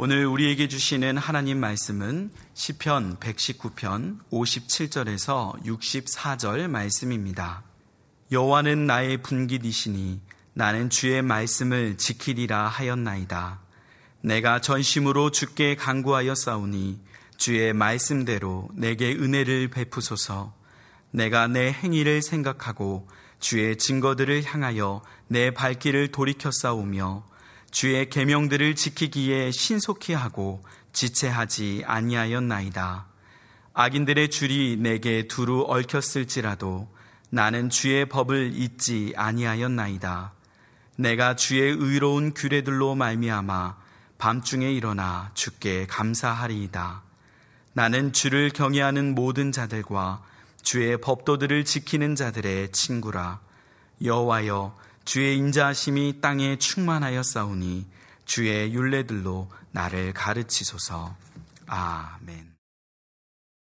오늘 우리에게 주시는 하나님 말씀은 시편 119편 57절에서 64절 말씀입니다. 여호와는 나의 분깃이시니 나는 주의 말씀을 지키리라 하였나이다. 내가 전심으로 주께 간구하여 싸우니 주의 말씀대로 내게 은혜를 베푸소서. 내가 내 행위를 생각하고 주의 증거들을 향하여 내 발길을 돌이켜 싸우며 주의 계명들을 지키기에 신속히 하고 지체하지 아니하였나이다. 악인들의 줄이 내게 두루 얽혔을지라도 나는 주의 법을 잊지 아니하였나이다. 내가 주의 의로운 규례들로 말미암아 밤중에 일어나 주께 감사하리이다. 나는 주를 경외하는 모든 자들과 주의 법도들을 지키는 자들의 친구라. 여호와여 주의 인자하심이 땅에 충만하여 싸우니 주의 윤례들로 나를 가르치소서. 아멘.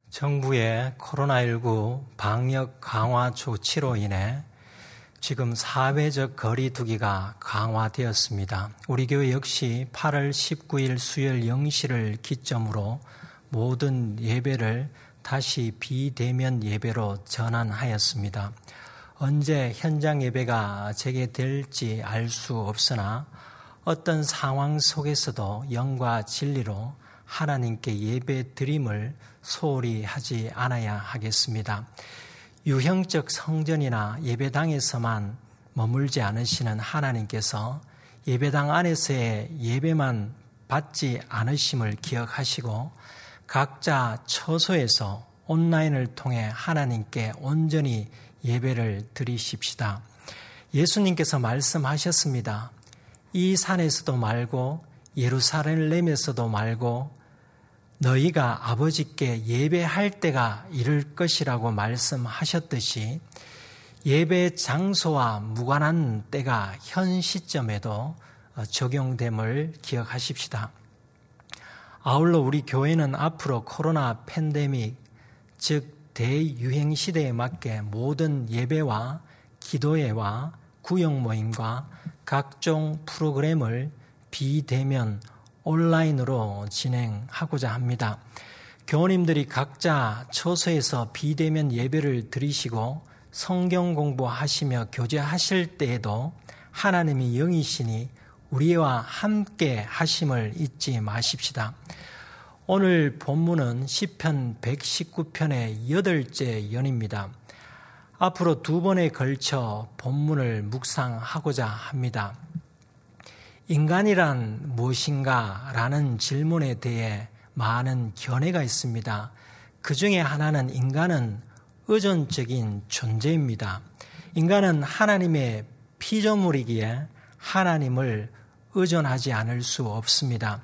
정부의 코로나19 방역 강화 조치로 인해 지금 사회적 거리 두기가 강화되었습니다. 우리 교회 역시 8월 19일 수요일 0시를 기점으로 모든 예배를 다시 비대면 예배로 전환하였습니다. 언제 현장 예배가 재개될지 알 수 없으나 어떤 상황 속에서도 영과 진리로 하나님께 예배 드림을 소홀히 하지 않아야 하겠습니다. 유형적 성전이나 예배당에서만 머물지 않으시는 하나님께서 예배당 안에서의 예배만 받지 않으심을 기억하시고 각자 처소에서 온라인을 통해 하나님께 온전히 예배를 드리십시다. 예수님께서 말씀하셨습니다. 이 산에서도 말고 예루살렘에서도 말고 너희가 아버지께 예배할 때가 이를 것이라고 말씀하셨듯이 예배 장소와 무관한 때가 현 시점에도 적용됨을 기억하십시다. 아울러 우리 교회는 앞으로 코로나 팬데믹, 즉 대유행 시대에 맞게 모든 예배와 기도회와 구역 모임과 각종 프로그램을 비대면 온라인으로 진행하고자 합니다. 교우님들이 각자 처소에서 비대면 예배를 드리시고 성경 공부하시며 교제하실 때에도 하나님이 영이시니 우리와 함께 하심을 잊지 마십시다. 오늘 본문은 시편 119편의 여덟째 연입니다. 앞으로 두 번에 걸쳐 본문을 묵상하고자 합니다. 인간이란 무엇인가? 라는 질문에 대해 많은 견해가 있습니다. 그 중에 하나는 인간은 의존적인 존재입니다. 인간은 하나님의 피조물이기에 하나님을 의존하지 않을 수 없습니다.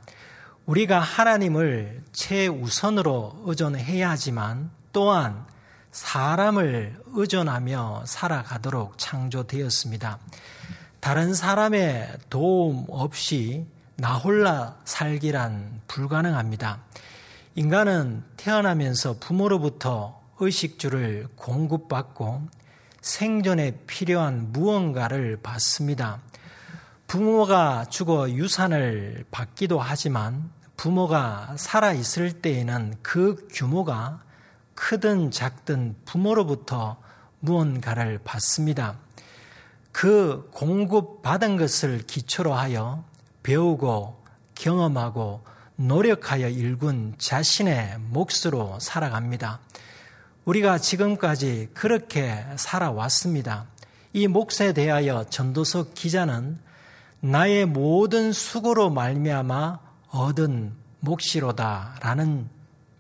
우리가 하나님을 최우선으로 의존해야 하지만 또한 사람을 의존하며 살아가도록 창조되었습니다. 다른 사람의 도움 없이 나 홀라 살기란 불가능합니다. 인간은 태어나면서 부모로부터 의식주를 공급받고 생존에 필요한 무언가를 받습니다. 부모가 죽어 유산을 받기도 하지만 부모가 살아 있을 때에는 그 규모가 크든 작든 부모로부터 무언가를 받습니다. 그 공급받은 것을 기초로 하여 배우고 경험하고 노력하여 일군 자신의 몫으로 살아갑니다. 우리가 지금까지 그렇게 살아왔습니다. 이 몫에 대하여 전도서 기자는 나의 모든 수고로 말미암아 얻은 몫이로다라는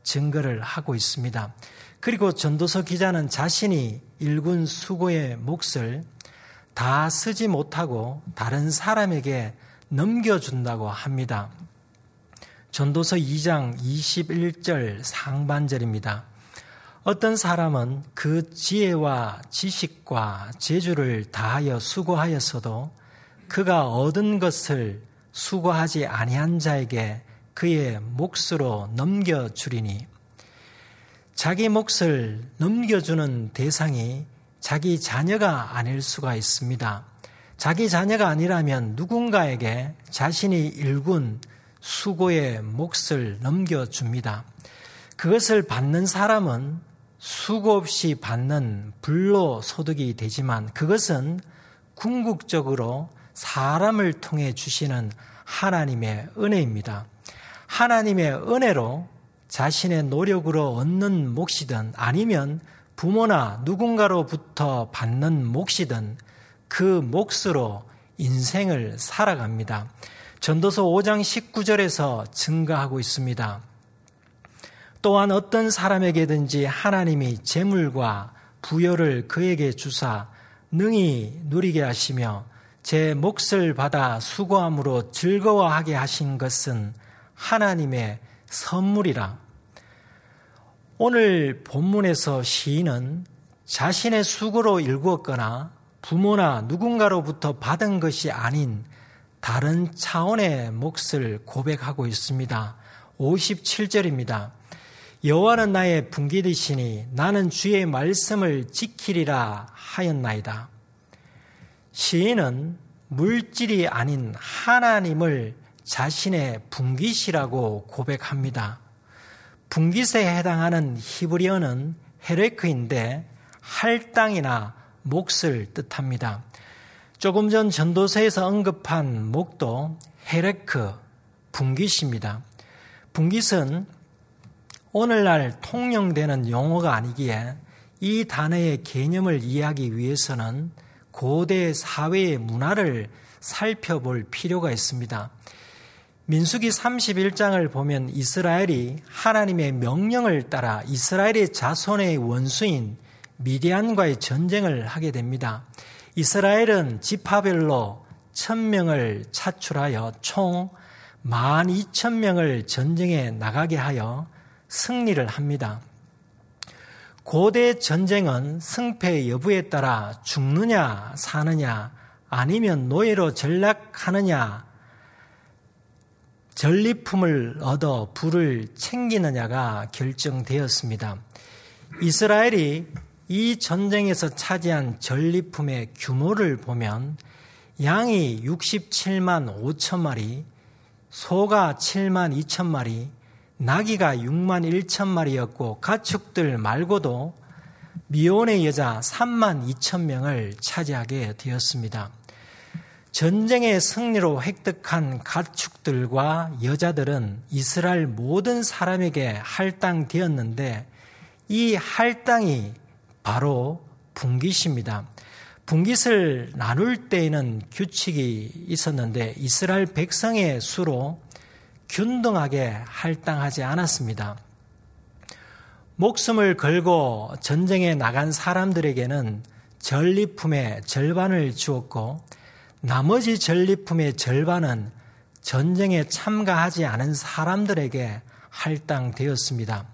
증거를 하고 있습니다. 그리고 전도서 기자는 자신이 일군 수고의 몫을 다 쓰지 못하고 다른 사람에게 넘겨준다고 합니다. 전도서 2장 21절 상반절입니다. 어떤 사람은 그 지혜와 지식과 재주를 다하여 수고하였어도 그가 얻은 것을 수고하지 아니한 자에게 그의 몫으로 넘겨주리니 자기 몫을 넘겨주는 대상이 자기 자녀가 아닐 수가 있습니다. 자기 자녀가 아니라면 누군가에게 자신이 일군 수고의 몫을 넘겨줍니다. 그것을 받는 사람은 수고 없이 받는 불로 소득이 되지만 그것은 궁극적으로 사람을 통해 주시는 하나님의 은혜입니다. 하나님의 은혜로 자신의 노력으로 얻는 몫이든 아니면 부모나 누군가로부터 받는 몫이든 그 몫으로 인생을 살아갑니다. 전도서 5장 19절에서 증가하고 있습니다. 또한 어떤 사람에게든지 하나님이 재물과 부여를 그에게 주사 능히 누리게 하시며 제 몫을 받아 수고함으로 즐거워하게 하신 것은 하나님의 선물이라. 오늘 본문에서 시인은 자신의 수고로 일구었거나 부모나 누군가로부터 받은 것이 아닌 다른 차원의 몫을 고백하고 있습니다. 57절입니다. 여호와는 나의 분기이시니 나는 주의 말씀을 지키리라 하였나이다. 시인은 물질이 아닌 하나님을 자신의 분기시라고 고백합니다. 분깃에 해당하는 히브리어는 헤레크인데 할당이나 몫을 뜻합니다. 조금 전 전도서에서 언급한 목도 헤레크, 분깃입니다. 분깃은 오늘날 통용되는 용어가 아니기에 이 단어의 개념을 이해하기 위해서는 고대 사회의 문화를 살펴볼 필요가 있습니다. 민수기 31장을 보면 이스라엘이 하나님의 명령을 따라 이스라엘의 자손의 원수인 미디안과의 전쟁을 하게 됩니다. 이스라엘은 지파별로 천명을 차출하여 총 12,000명을 전쟁에 나가게 하여 승리를 합니다. 고대 전쟁은 승패 여부에 따라 죽느냐 사느냐 아니면 노예로 전락하느냐 전리품을 얻어 불을 챙기느냐가 결정되었습니다. 이스라엘이 이 전쟁에서 차지한 전리품의 규모를 보면 양이 67만 5천 마리, 소가 7만 2천 마리, 나귀가 6만 1천 마리였고 가축들 말고도 미혼의 여자 3만 2천 명을 차지하게 되었습니다. 전쟁의 승리로 획득한 가축들과 여자들은 이스라엘 모든 사람에게 할당되었는데 이 할당이 바로 분깃입니다. 분깃을 나눌 때에는 규칙이 있었는데 이스라엘 백성의 수로 균등하게 할당하지 않았습니다. 목숨을 걸고 전쟁에 나간 사람들에게는 전리품의 절반을 주었고 나머지 전리품의 절반은 전쟁에 참가하지 않은 사람들에게 할당되었습니다.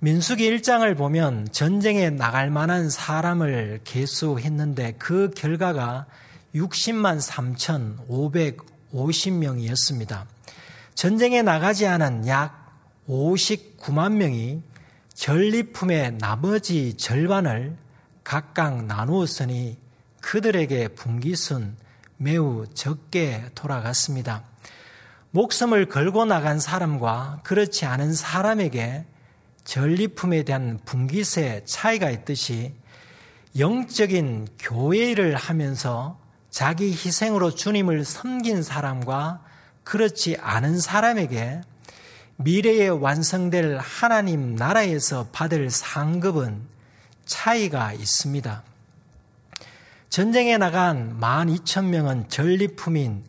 민수기 1장을 보면 전쟁에 나갈 만한 사람을 개수했는데 그 결과가 60만 3,550명이었습니다. 전쟁에 나가지 않은 약 59만 명이 전리품의 나머지 절반을 각각 나누었으니 그들에게 분기순 매우 적게 돌아갔습니다. 목숨을 걸고 나간 사람과 그렇지 않은 사람에게 전리품에 대한 분깃의 차이가 있듯이 영적인 교회를 하면서 자기 희생으로 주님을 섬긴 사람과 그렇지 않은 사람에게 미래에 완성될 하나님 나라에서 받을 상급은 차이가 있습니다. 전쟁에 나간 12,000명은 전리품인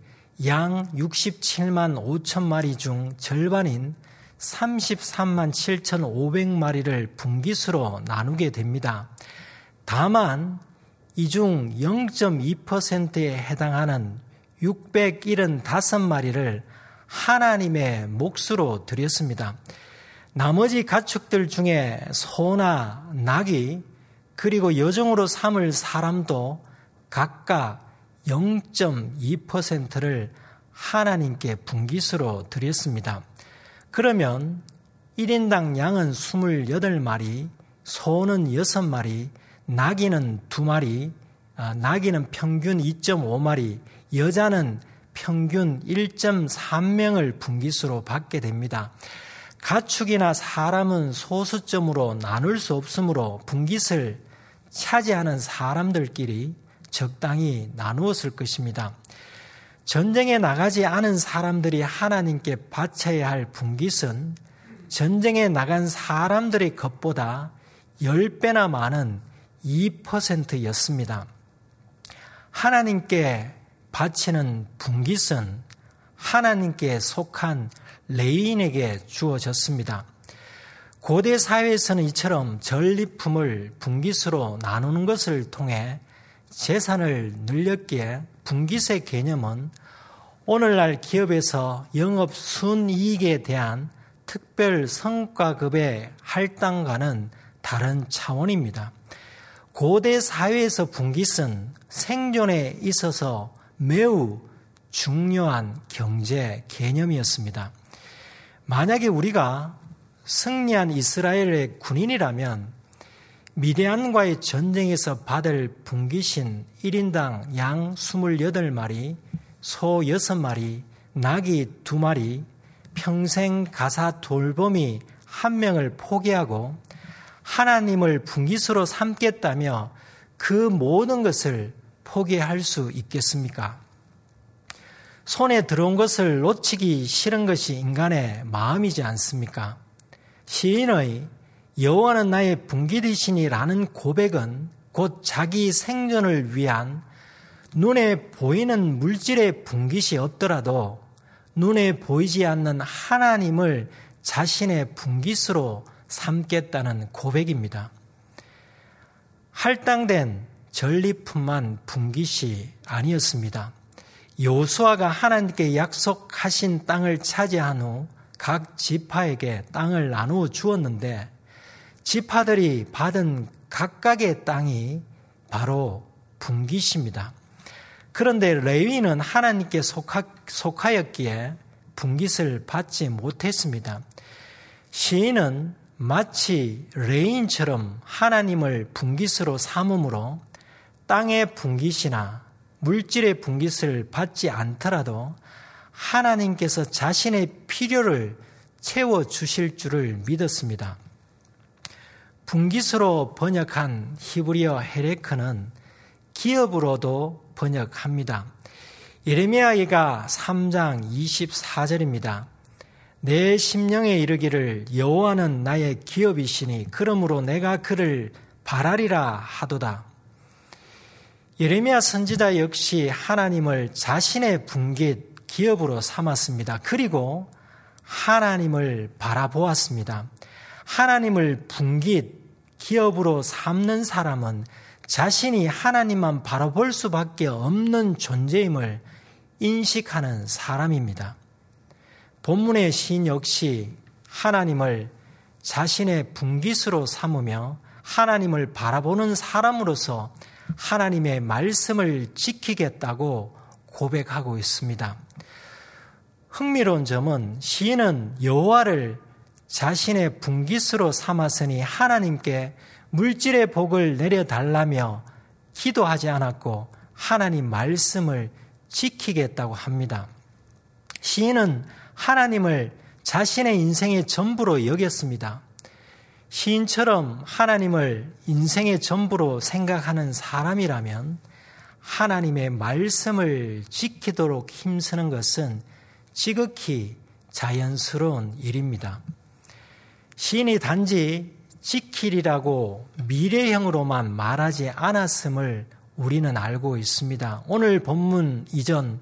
양 67만 5천 마리 중 절반인 33만 7,500마리를 분깃으로 나누게 됩니다. 다만 이 중 0.2%에 해당하는 675마리를 하나님의 몫으로 드렸습니다. 나머지 가축들 중에 소나 낙이 그리고 여정으로 삼을 사람도 각각 0.2%를 하나님께 분깃으로 드렸습니다. 그러면 1인당 양은 28마리, 소는 6마리, 나귀는 2마리, 아, 나귀는 평균 2.5마리, 여자는 평균 1.3명을 분기수로 받게 됩니다. 가축이나 사람은 소수점으로 나눌 수 없으므로 분깃을 차지하는 사람들끼리 적당히 나누었을 것입니다. 전쟁에 나가지 않은 사람들이 하나님께 바쳐야 할 분깃은 전쟁에 나간 사람들의 것보다 10배나 많은 2%였습니다. 하나님께 바치는 분깃은 하나님께 속한 레인에게 주어졌습니다. 고대 사회에서는 이처럼 전리품을 분깃으로 나누는 것을 통해 재산을 늘렸기에 분깃의 개념은 오늘날 기업에서 영업 순이익에 대한 특별 성과급의 할당과는 다른 차원입니다. 고대 사회에서 분깃은 생존에 있어서 매우 중요한 경제 개념이었습니다. 만약에 우리가 승리한 이스라엘의 군인이라면 미대안과의 전쟁에서 받을 분기신 1인당 양 28마리, 소 6마리, 낙이 2마리, 평생 가사 돌봄이 한 명을 포기하고 하나님을 분기수로 삼겠다며 그 모든 것을 포기할 수 있겠습니까? 손에 들어온 것을 놓치기 싫은 것이 인간의 마음이지 않습니까? 시인의 여호와는 나의 분기디신이라는 고백은 곧 자기 생존을 위한 눈에 보이는 물질의 분깃이 없더라도 눈에 보이지 않는 하나님을 자신의 분깃으로 삼겠다는 고백입니다. 할당된 전리품만 분깃이 아니었습니다. 요수아가 하나님께 약속하신 땅을 차지한 후 각 지파에게 땅을 나누어 주었는데 지파들이 받은 각각의 땅이 바로 분깃입니다. 그런데 레위는 하나님께 속하, 속하였기에 분깃을 받지 못했습니다. 시인은 마치 레인처럼 하나님을 분깃으로 삼음으로 땅의 분깃이나 물질의 분깃을 받지 않더라도 하나님께서 자신의 필요를 채워 주실 줄을 믿었습니다. 분깃으로 번역한 히브리어 헤레크는 기업으로도 번역합니다. 예레미야가 3장 24절입니다. 내 심령에 이르기를 여호와는 나의 기업이시니 그러므로 내가 그를 바라리라 하도다. 예레미야 선지자 역시 하나님을 자신의 분깃 기업으로 삼았습니다. 그리고 하나님을 바라보았습니다. 하나님을 분깃 기업으로 삼는 사람은 자신이 하나님만 바라볼 수밖에 없는 존재임을 인식하는 사람입니다. 본문의 시인 역시 하나님을 자신의 분깃으로 삼으며 하나님을 바라보는 사람으로서 하나님의 말씀을 지키겠다고 고백하고 있습니다. 흥미로운 점은 시인은 여호와를 자신의 분깃으로 삼았으니 하나님께 물질의 복을 내려달라며 기도하지 않았고 하나님 말씀을 지키겠다고 합니다. 시인은 하나님을 자신의 인생의 전부로 여겼습니다. 시인처럼 하나님을 인생의 전부로 생각하는 사람이라면 하나님의 말씀을 지키도록 힘쓰는 것은 지극히 자연스러운 일입니다. 시인이 단지 지키리라고 미래형으로만 말하지 않았음을 우리는 알고 있습니다. 오늘 본문 이전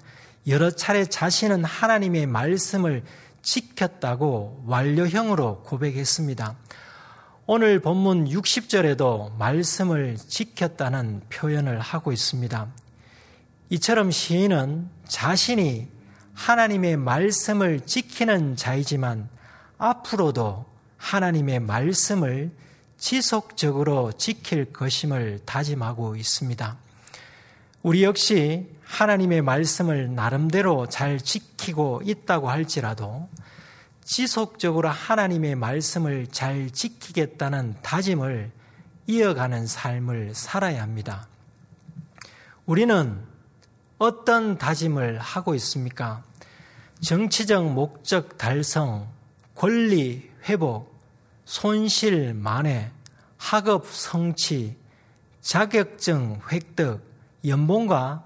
여러 차례 자신은 하나님의 말씀을 지켰다고 완료형으로 고백했습니다. 오늘 본문 60절에도 말씀을 지켰다는 표현을 하고 있습니다. 이처럼 시인은 자신이 하나님의 말씀을 지키는 자이지만 앞으로도 하나님의 말씀을 지속적으로 지킬 것임을 다짐하고 있습니다. 우리 역시 하나님의 말씀을 나름대로 잘 지키고 있다고 할지라도 지속적으로 하나님의 말씀을 잘 지키겠다는 다짐을 이어가는 삶을 살아야 합니다. 우리는 어떤 다짐을 하고 있습니까? 정치적 목적 달성, 권리 회복, 손실 만회, 학업 성취, 자격증 획득, 연봉과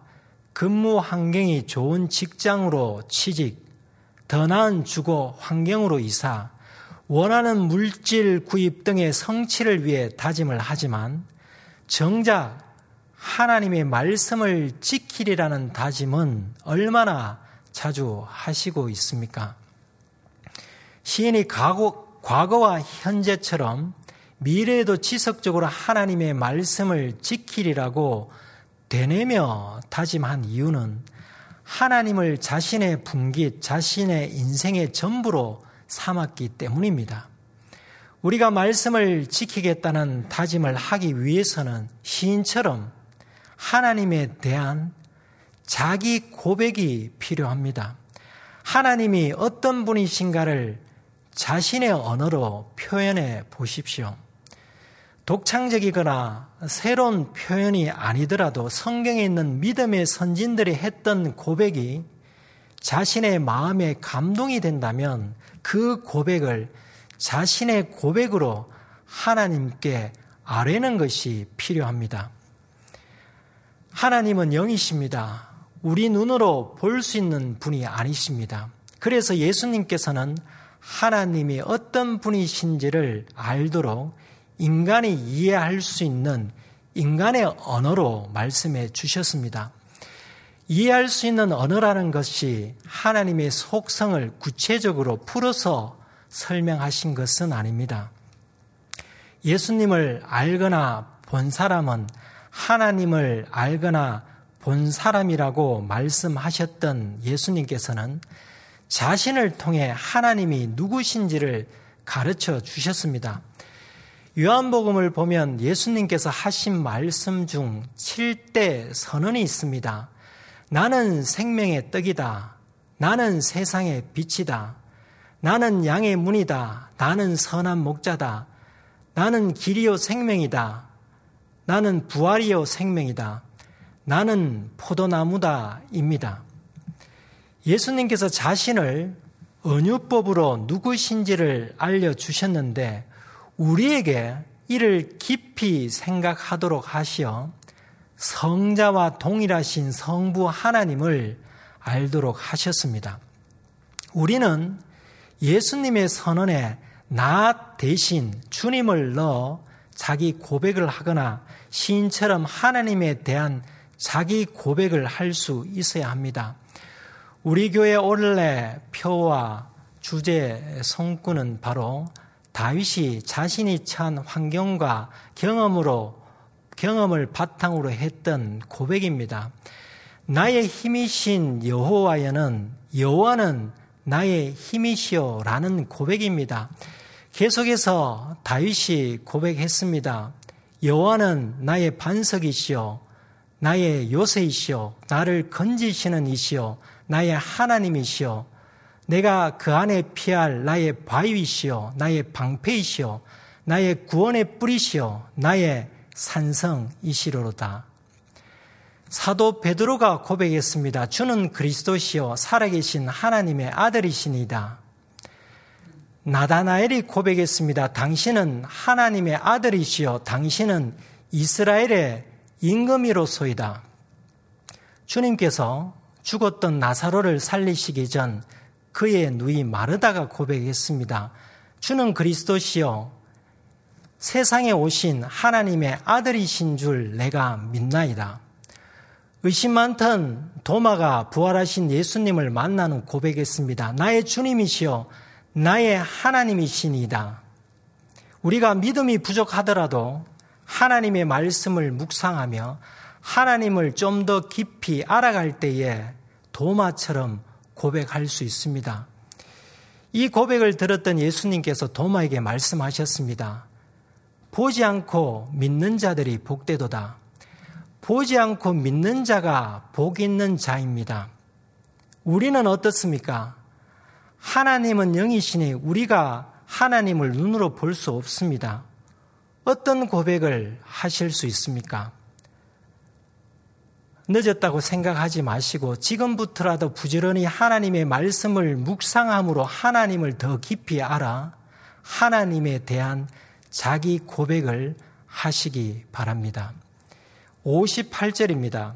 근무 환경이 좋은 직장으로 취직, 더 나은 주거 환경으로 이사, 원하는 물질 구입 등의 성취를 위해 다짐을 하지만 정작 하나님의 말씀을 지키리라는 다짐은 얼마나 자주 하시고 있습니까? 시인이 과거, 과거와 현재처럼 미래에도 지속적으로 하나님의 말씀을 지키리라고 되뇌며 다짐한 이유는 하나님을 자신의 분깃, 자신의 인생의 전부로 삼았기 때문입니다. 우리가 말씀을 지키겠다는 다짐을 하기 위해서는 시인처럼 하나님에 대한 자기 고백이 필요합니다. 하나님이 어떤 분이신가를 자신의 언어로 표현해 보십시오. 독창적이거나 새로운 표현이 아니더라도 성경에 있는 믿음의 선진들이 했던 고백이 자신의 마음에 감동이 된다면 그 고백을 자신의 고백으로 하나님께 아뢰는 것이 필요합니다. 하나님은 영이십니다. 우리 눈으로 볼 수 있는 분이 아니십니다. 그래서 예수님께서는 하나님이 어떤 분이신지를 알도록 인간이 이해할 수 있는 인간의 언어로 말씀해 주셨습니다. 이해할 수 있는 언어라는 것이 하나님의 속성을 구체적으로 풀어서 설명하신 것은 아닙니다. 예수님을 알거나 본 사람은 하나님을 알거나 본 사람이라고 말씀하셨던 예수님께서는 자신을 통해 하나님이 누구신지를 가르쳐 주셨습니다. 요한복음을 보면 예수님께서 하신 말씀 중 7대 선언이 있습니다. 나는 생명의 떡이다. 나는 세상의 빛이다. 나는 양의 문이다. 나는 선한 목자다. 나는 길이요 생명이다. 나는 부활이요 생명이다. 나는 포도나무다 입니다. 예수님께서 자신을 은유법으로 누구신지를 알려주셨는데 우리에게 이를 깊이 생각하도록 하시어 성자와 동일하신 성부 하나님을 알도록 하셨습니다. 우리는 예수님의 선언에 나 대신 주님을 넣어 자기 고백을 하거나 시인처럼 하나님에 대한 자기 고백을 할 수 있어야 합니다. 우리 교회 원래 표와 주제 성구는 바로 다윗이 자신이 처한 환경과 경험으로 경험을 바탕으로 했던 고백입니다. 나의 힘이신 여호와여는 여호와는 나의 힘이시오라는 고백입니다. 계속해서 다윗이 고백했습니다. 여호와는 나의 반석이시오 나의 요새이시오 나를 건지시는 이시오 나의 하나님이시오 내가 그 안에 피할 나의 바위시오 나의 방패이시오 나의 구원의 뿌리시오 나의 산성이시로다. 사도 베드로가 고백했습니다. 주는 그리스도시요 살아계신 하나님의 아들이시니다. 나다나엘이 고백했습니다. 당신은 하나님의 아들이시요 당신은 이스라엘의 임금이로소이다. 주님께서 죽었던 나사로를 살리시기 전 그의 누이 마르다가 고백했습니다. 주는 그리스도시요 세상에 오신 하나님의 아들이신 줄 내가 믿나이다. 의심 많던 도마가 부활하신 예수님을 만나는 고백했습니다. 나의 주님이시여 나의 하나님이시니다. 우리가 믿음이 부족하더라도 하나님의 말씀을 묵상하며 하나님을 좀 더 깊이 알아갈 때에 도마처럼 고백할 수 있습니다. 이 고백을 들었던 예수님께서 도마에게 말씀하셨습니다. 보지 않고 믿는 자들이 복되도다. 보지 않고 믿는 자가 복 있는 자입니다. 우리는 어떻습니까? 하나님은 영이시니 우리가 하나님을 눈으로 볼 수 없습니다. 어떤 고백을 하실 수 있습니까? 늦었다고 생각하지 마시고 지금부터라도 부지런히 하나님의 말씀을 묵상함으로 하나님을 더 깊이 알아 하나님에 대한 자기 고백을 하시기 바랍니다. 58절입니다.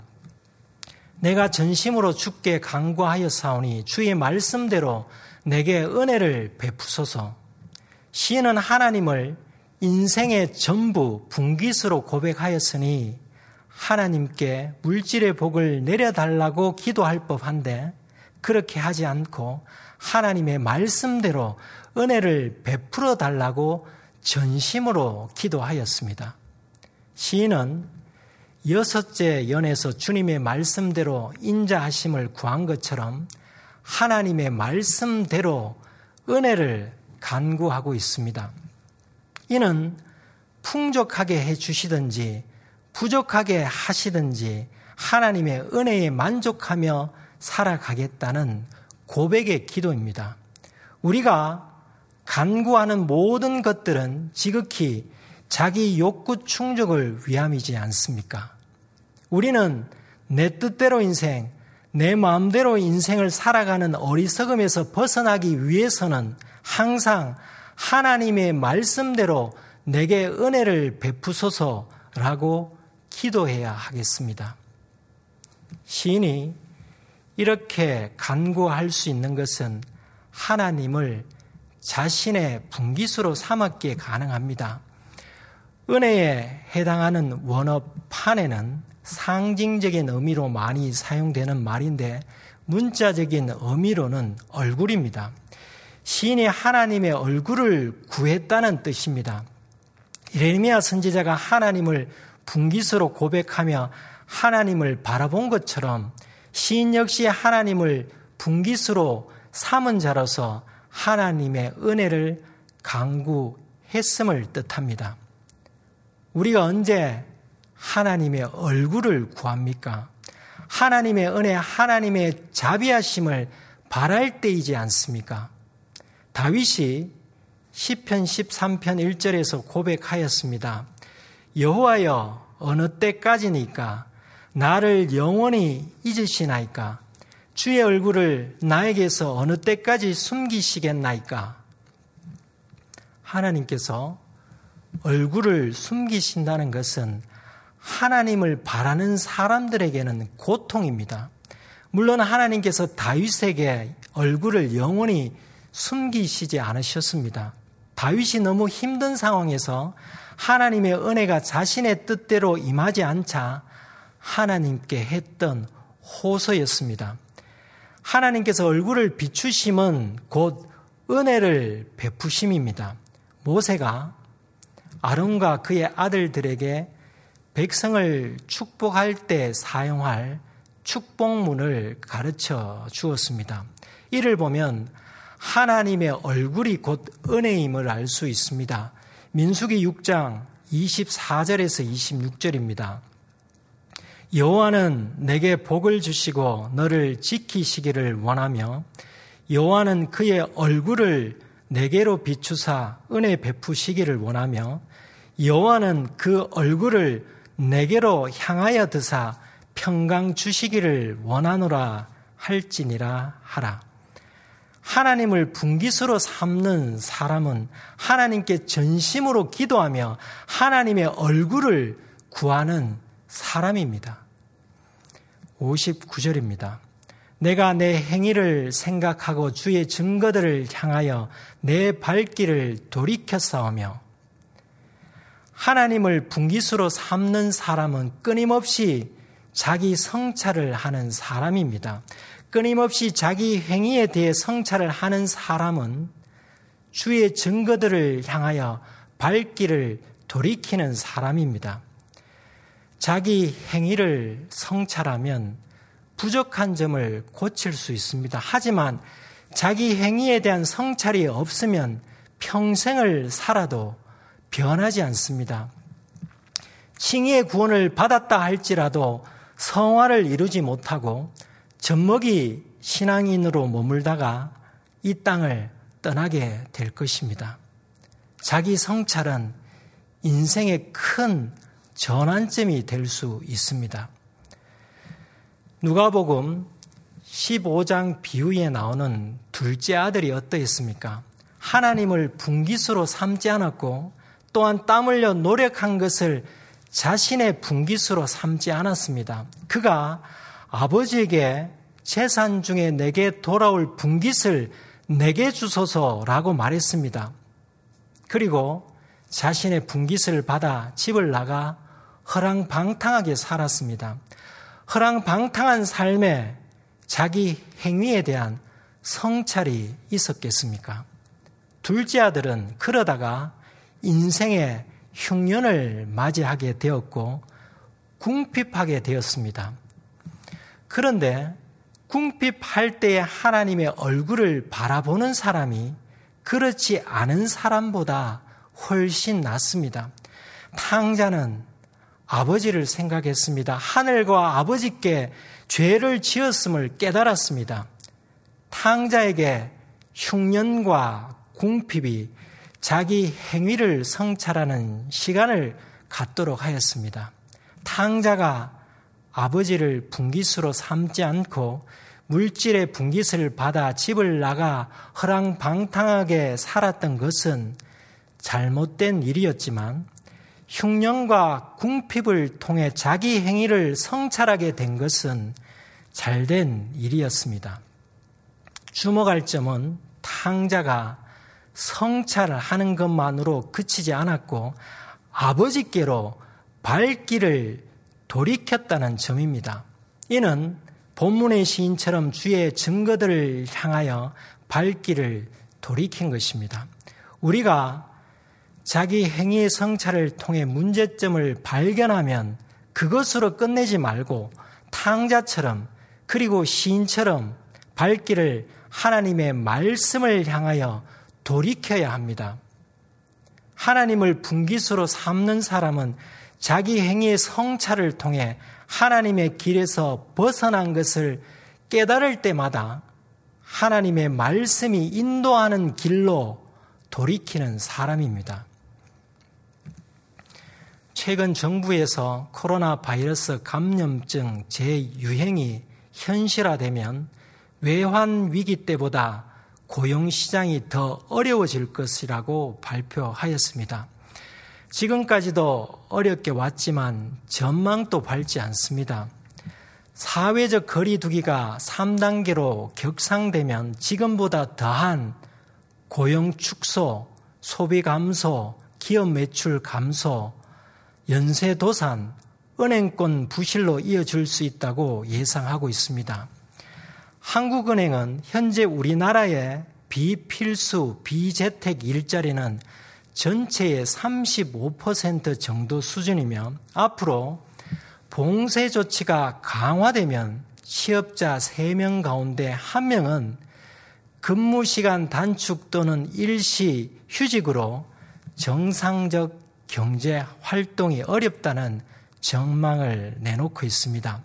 내가 전심으로 죽게 강구하였사오니 주의 말씀대로 내게 은혜를 베푸소서. 시인은 하나님을 인생의 전부 분깃으로 고백하였으니 하나님께 물질의 복을 내려달라고 기도할 법한데 그렇게 하지 않고 하나님의 말씀대로 은혜를 베풀어 달라고 전심으로 기도하였습니다. 시인은 여섯째 연에서 주님의 말씀대로 인자하심을 구한 것처럼 하나님의 말씀대로 은혜를 간구하고 있습니다. 이는 풍족하게 해 주시든지 부족하게 하시든지 하나님의 은혜에 만족하며 살아가겠다는 고백의 기도입니다. 우리가 간구하는 모든 것들은 지극히 자기 욕구 충족을 위함이지 않습니까? 우리는 내 뜻대로 인생, 내 마음대로 인생을 살아가는 어리석음에서 벗어나기 위해서는 항상 하나님의 말씀대로 내게 은혜를 베푸소서라고 기도해야 하겠습니다. 시인이 이렇게 간구할 수 있는 것은 하나님을 자신의 분기수로 삼았기에 가능합니다. 은혜에 해당하는 원어판에는 상징적인 의미로 많이 사용되는 말인데 문자적인 의미로는 얼굴입니다. 시인이 하나님의 얼굴을 구했다는 뜻입니다. 이레미야 선지자가 하나님을 분기수로 고백하며 하나님을 바라본 것처럼 시인 역시 하나님을 분기수로 삼은 자로서 하나님의 은혜를 강구했음을 뜻합니다. 우리가 언제 하나님의 얼굴을 구합니까? 하나님의 은혜, 하나님의 자비하심을 바랄 때이지 않습니까? 다윗이 시편 13편 1절에서 고백하였습니다. 여호와여 어느 때까지니까 나를 영원히 잊으시나이까 주의 얼굴을 나에게서 어느 때까지 숨기시겠나이까 하나님께서 얼굴을 숨기신다는 것은 하나님을 바라는 사람들에게는 고통입니다. 물론 하나님께서 다윗에게 얼굴을 영원히 숨기시지 않으셨습니다. 다윗이 너무 힘든 상황에서 하나님의 은혜가 자신의 뜻대로 임하지 않자 하나님께 했던 호소였습니다. 하나님께서 얼굴을 비추심은 곧 은혜를 베푸심입니다. 모세가 아론과 그의 아들들에게 백성을 축복할 때 사용할 축복문을 가르쳐 주었습니다. 이를 보면 하나님의 얼굴이 곧 은혜임을 알 수 있습니다. 민수기 6장 24절에서 26절입니다. 여호와는 내게 복을 주시고 너를 지키시기를 원하며 여호와는 그의 얼굴을 내게로 비추사 은혜 베푸시기를 원하며 여호와는 그 얼굴을 내게로 향하여 드사 평강 주시기를 원하노라 할지니라 하라. 하나님을 분기수로 삼는 사람은 하나님께 전심으로 기도하며 하나님의 얼굴을 구하는 사람입니다. 59절입니다. 내가 내 행위를 생각하고 주의 증거들을 향하여 내 발길을 돌이켜 싸우며 하나님을 분기수로 삼는 사람은 끊임없이 자기 성찰을 하는 사람입니다. 끊임없이 자기 행위에 대해 성찰을 하는 사람은 주의 증거들을 향하여 발길을 돌이키는 사람입니다. 자기 행위를 성찰하면 부족한 점을 고칠 수 있습니다. 하지만 자기 행위에 대한 성찰이 없으면 평생을 살아도 변하지 않습니다. 칭의의 구원을 받았다 할지라도 성화를 이루지 못하고 젖먹이 신앙인으로 머물다가 이 땅을 떠나게 될 것입니다. 자기 성찰은 인생의 큰 전환점이 될 수 있습니다. 누가복음 15장 비유에 나오는 둘째 아들이 어떠했습니까? 하나님을 분기수로 삼지 않았고 또한 땀 흘려 노력한 것을 자신의 분기수로 삼지 않았습니다. 그가 아버지에게 재산 중에 내게 돌아올 분깃을 내게 주소서라고 말했습니다. 그리고 자신의 분깃을 받아 집을 나가 허랑방탕하게 살았습니다. 허랑방탕한 삶에 자기 행위에 대한 성찰이 있었겠습니까? 둘째 아들은 그러다가 인생의 흉년을 맞이하게 되었고 궁핍하게 되었습니다. 그런데 궁핍할 때에 하나님의 얼굴을 바라보는 사람이 그렇지 않은 사람보다 훨씬 낫습니다. 탕자는 아버지를 생각했습니다. 하늘과 아버지께 죄를 지었음을 깨달았습니다. 탕자에게 흉년과 궁핍이 자기 행위를 성찰하는 시간을 갖도록 하였습니다. 탕자가 아버지를 분기수로 삼지 않고 물질의 분깃을 받아 집을 나가 허랑방탕하게 살았던 것은 잘못된 일이었지만 흉년과 궁핍을 통해 자기 행위를 성찰하게 된 것은 잘된 일이었습니다. 주목할 점은 탕자가 성찰을 하는 것만으로 그치지 않았고 아버지께로 발길을 돌이켰다는 점입니다. 이는 본문의 시인처럼 주의 증거들을 향하여 발길을 돌이킨 것입니다. 우리가 자기 행위의 성찰을 통해 문제점을 발견하면 그것으로 끝내지 말고 탕자처럼 그리고 시인처럼 발길을 하나님의 말씀을 향하여 돌이켜야 합니다. 하나님을 분기수로 삼는 사람은 자기 행위의 성찰을 통해 하나님의 길에서 벗어난 것을 깨달을 때마다 하나님의 말씀이 인도하는 길로 돌이키는 사람입니다. 최근 정부에서 코로나 바이러스 감염증 재유행이 현실화되면 외환 위기 때보다 고용 시장이 더 어려워질 것이라고 발표하였습니다. 지금까지도 어렵게 왔지만 전망도 밝지 않습니다. 사회적 거리두기가 3단계로 격상되면 지금보다 더한 고용 축소, 소비 감소, 기업 매출 감소, 연쇄 도산, 은행권 부실로 이어질 수 있다고 예상하고 있습니다. 한국은행은 현재 우리나라의 비필수 비재택 일자리는 전체의 35% 정도 수준이며 앞으로 봉쇄 조치가 강화되면 취업자 3명 가운데 1명은 근무 시간 단축 또는 일시 휴직으로 정상적 경제 활동이 어렵다는 전망을 내놓고 있습니다.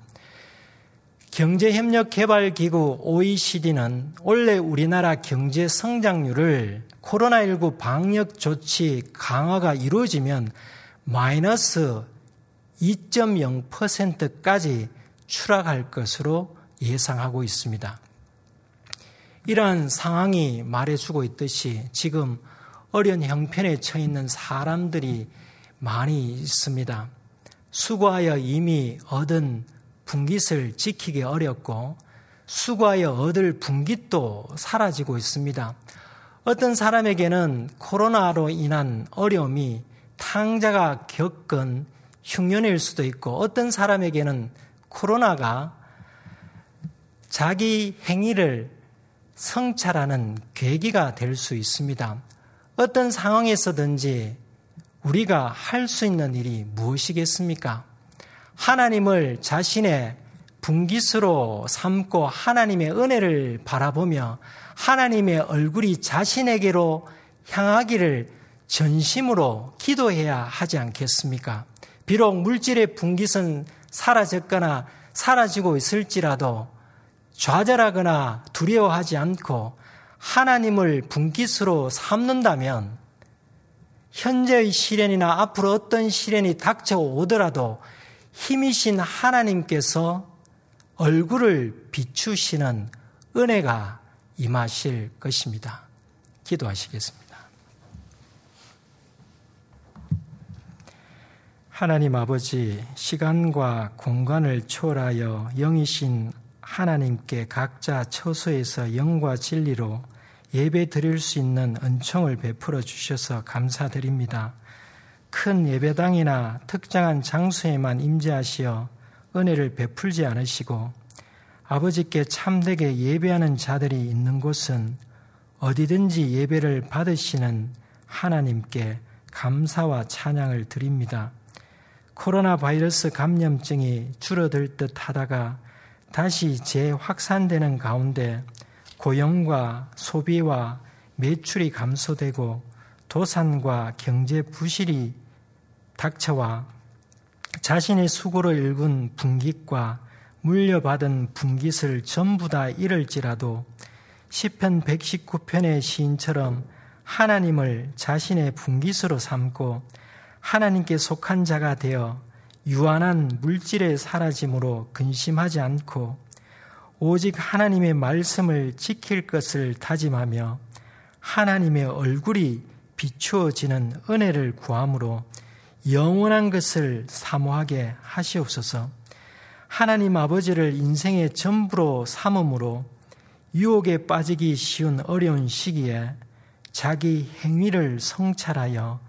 경제협력개발기구 OECD는 올해 우리나라 경제 성장률을 코로나19 방역 조치 강화가 이루어지면 마이너스 2.0%까지 추락할 것으로 예상하고 있습니다. 이러한 상황이 말해주고 있듯이 지금 어려운 형편에 처해 있는 사람들이 많이 있습니다. 수고하여 이미 얻은 분깃을 지키기 어렵고 수고하여 얻을 분깃도 사라지고 있습니다. 어떤 사람에게는 코로나로 인한 어려움이 탕자가 겪은 흉년일 수도 있고 어떤 사람에게는 코로나가 자기 행위를 성찰하는 계기가 될 수 있습니다. 어떤 상황에서든지 우리가 할 수 있는 일이 무엇이겠습니까? 하나님을 자신의 분깃으로 삼고 하나님의 은혜를 바라보며 하나님의 얼굴이 자신에게로 향하기를 전심으로 기도해야 하지 않겠습니까? 비록 물질의 분깃은 사라졌거나 사라지고 있을지라도 좌절하거나 두려워하지 않고 하나님을 분깃으로 삼는다면 현재의 시련이나 앞으로 어떤 시련이 닥쳐오더라도 힘이신 하나님께서 얼굴을 비추시는 은혜가 임하실 것입니다. 기도하시겠습니다. 하나님 아버지, 시간과 공간을 초월하여 영이신 하나님께 각자 처소에서 영과 진리로 예배 드릴 수 있는 은총을 베풀어 주셔서 감사드립니다. 큰 예배당이나 특정한 장소에만 임재하시어 은혜를 베풀지 않으시고 아버지께 참되게 예배하는 자들이 있는 곳은 어디든지 예배를 받으시는 하나님께 감사와 찬양을 드립니다. 코로나 바이러스 감염증이 줄어들 듯 하다가 다시 재확산되는 가운데 고용과 소비와 매출이 감소되고 도산과 경제 부실이 닥쳐와 자신의 수고로 일군 분깃과 물려받은 분깃을 전부 다 잃을지라도 시편 119편의 시인처럼 하나님을 자신의 분깃으로 삼고 하나님께 속한 자가 되어 유한한 물질의 사라짐으로 근심하지 않고 오직 하나님의 말씀을 지킬 것을 다짐하며 하나님의 얼굴이 비추어지는 은혜를 구함으로 영원한 것을 사모하게 하시옵소서. 하나님 아버지를 인생의 전부로 삼음으로 유혹에 빠지기 쉬운 어려운 시기에 자기 행위를 성찰하여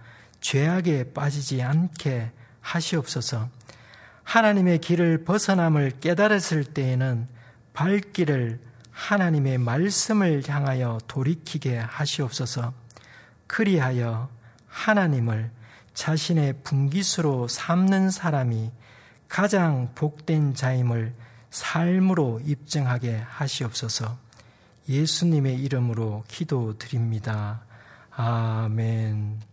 죄악에 빠지지 않게 하시옵소서. 하나님의 길을 벗어남을 깨달았을 때에는 발길을 하나님의 말씀을 향하여 돌이키게 하시옵소서. 그리하여 하나님을 자신의 분기수로 삼는 사람이 가장 복된 자임을 삶으로 입증하게 하시옵소서. 예수님의 이름으로 기도드립니다. 아멘.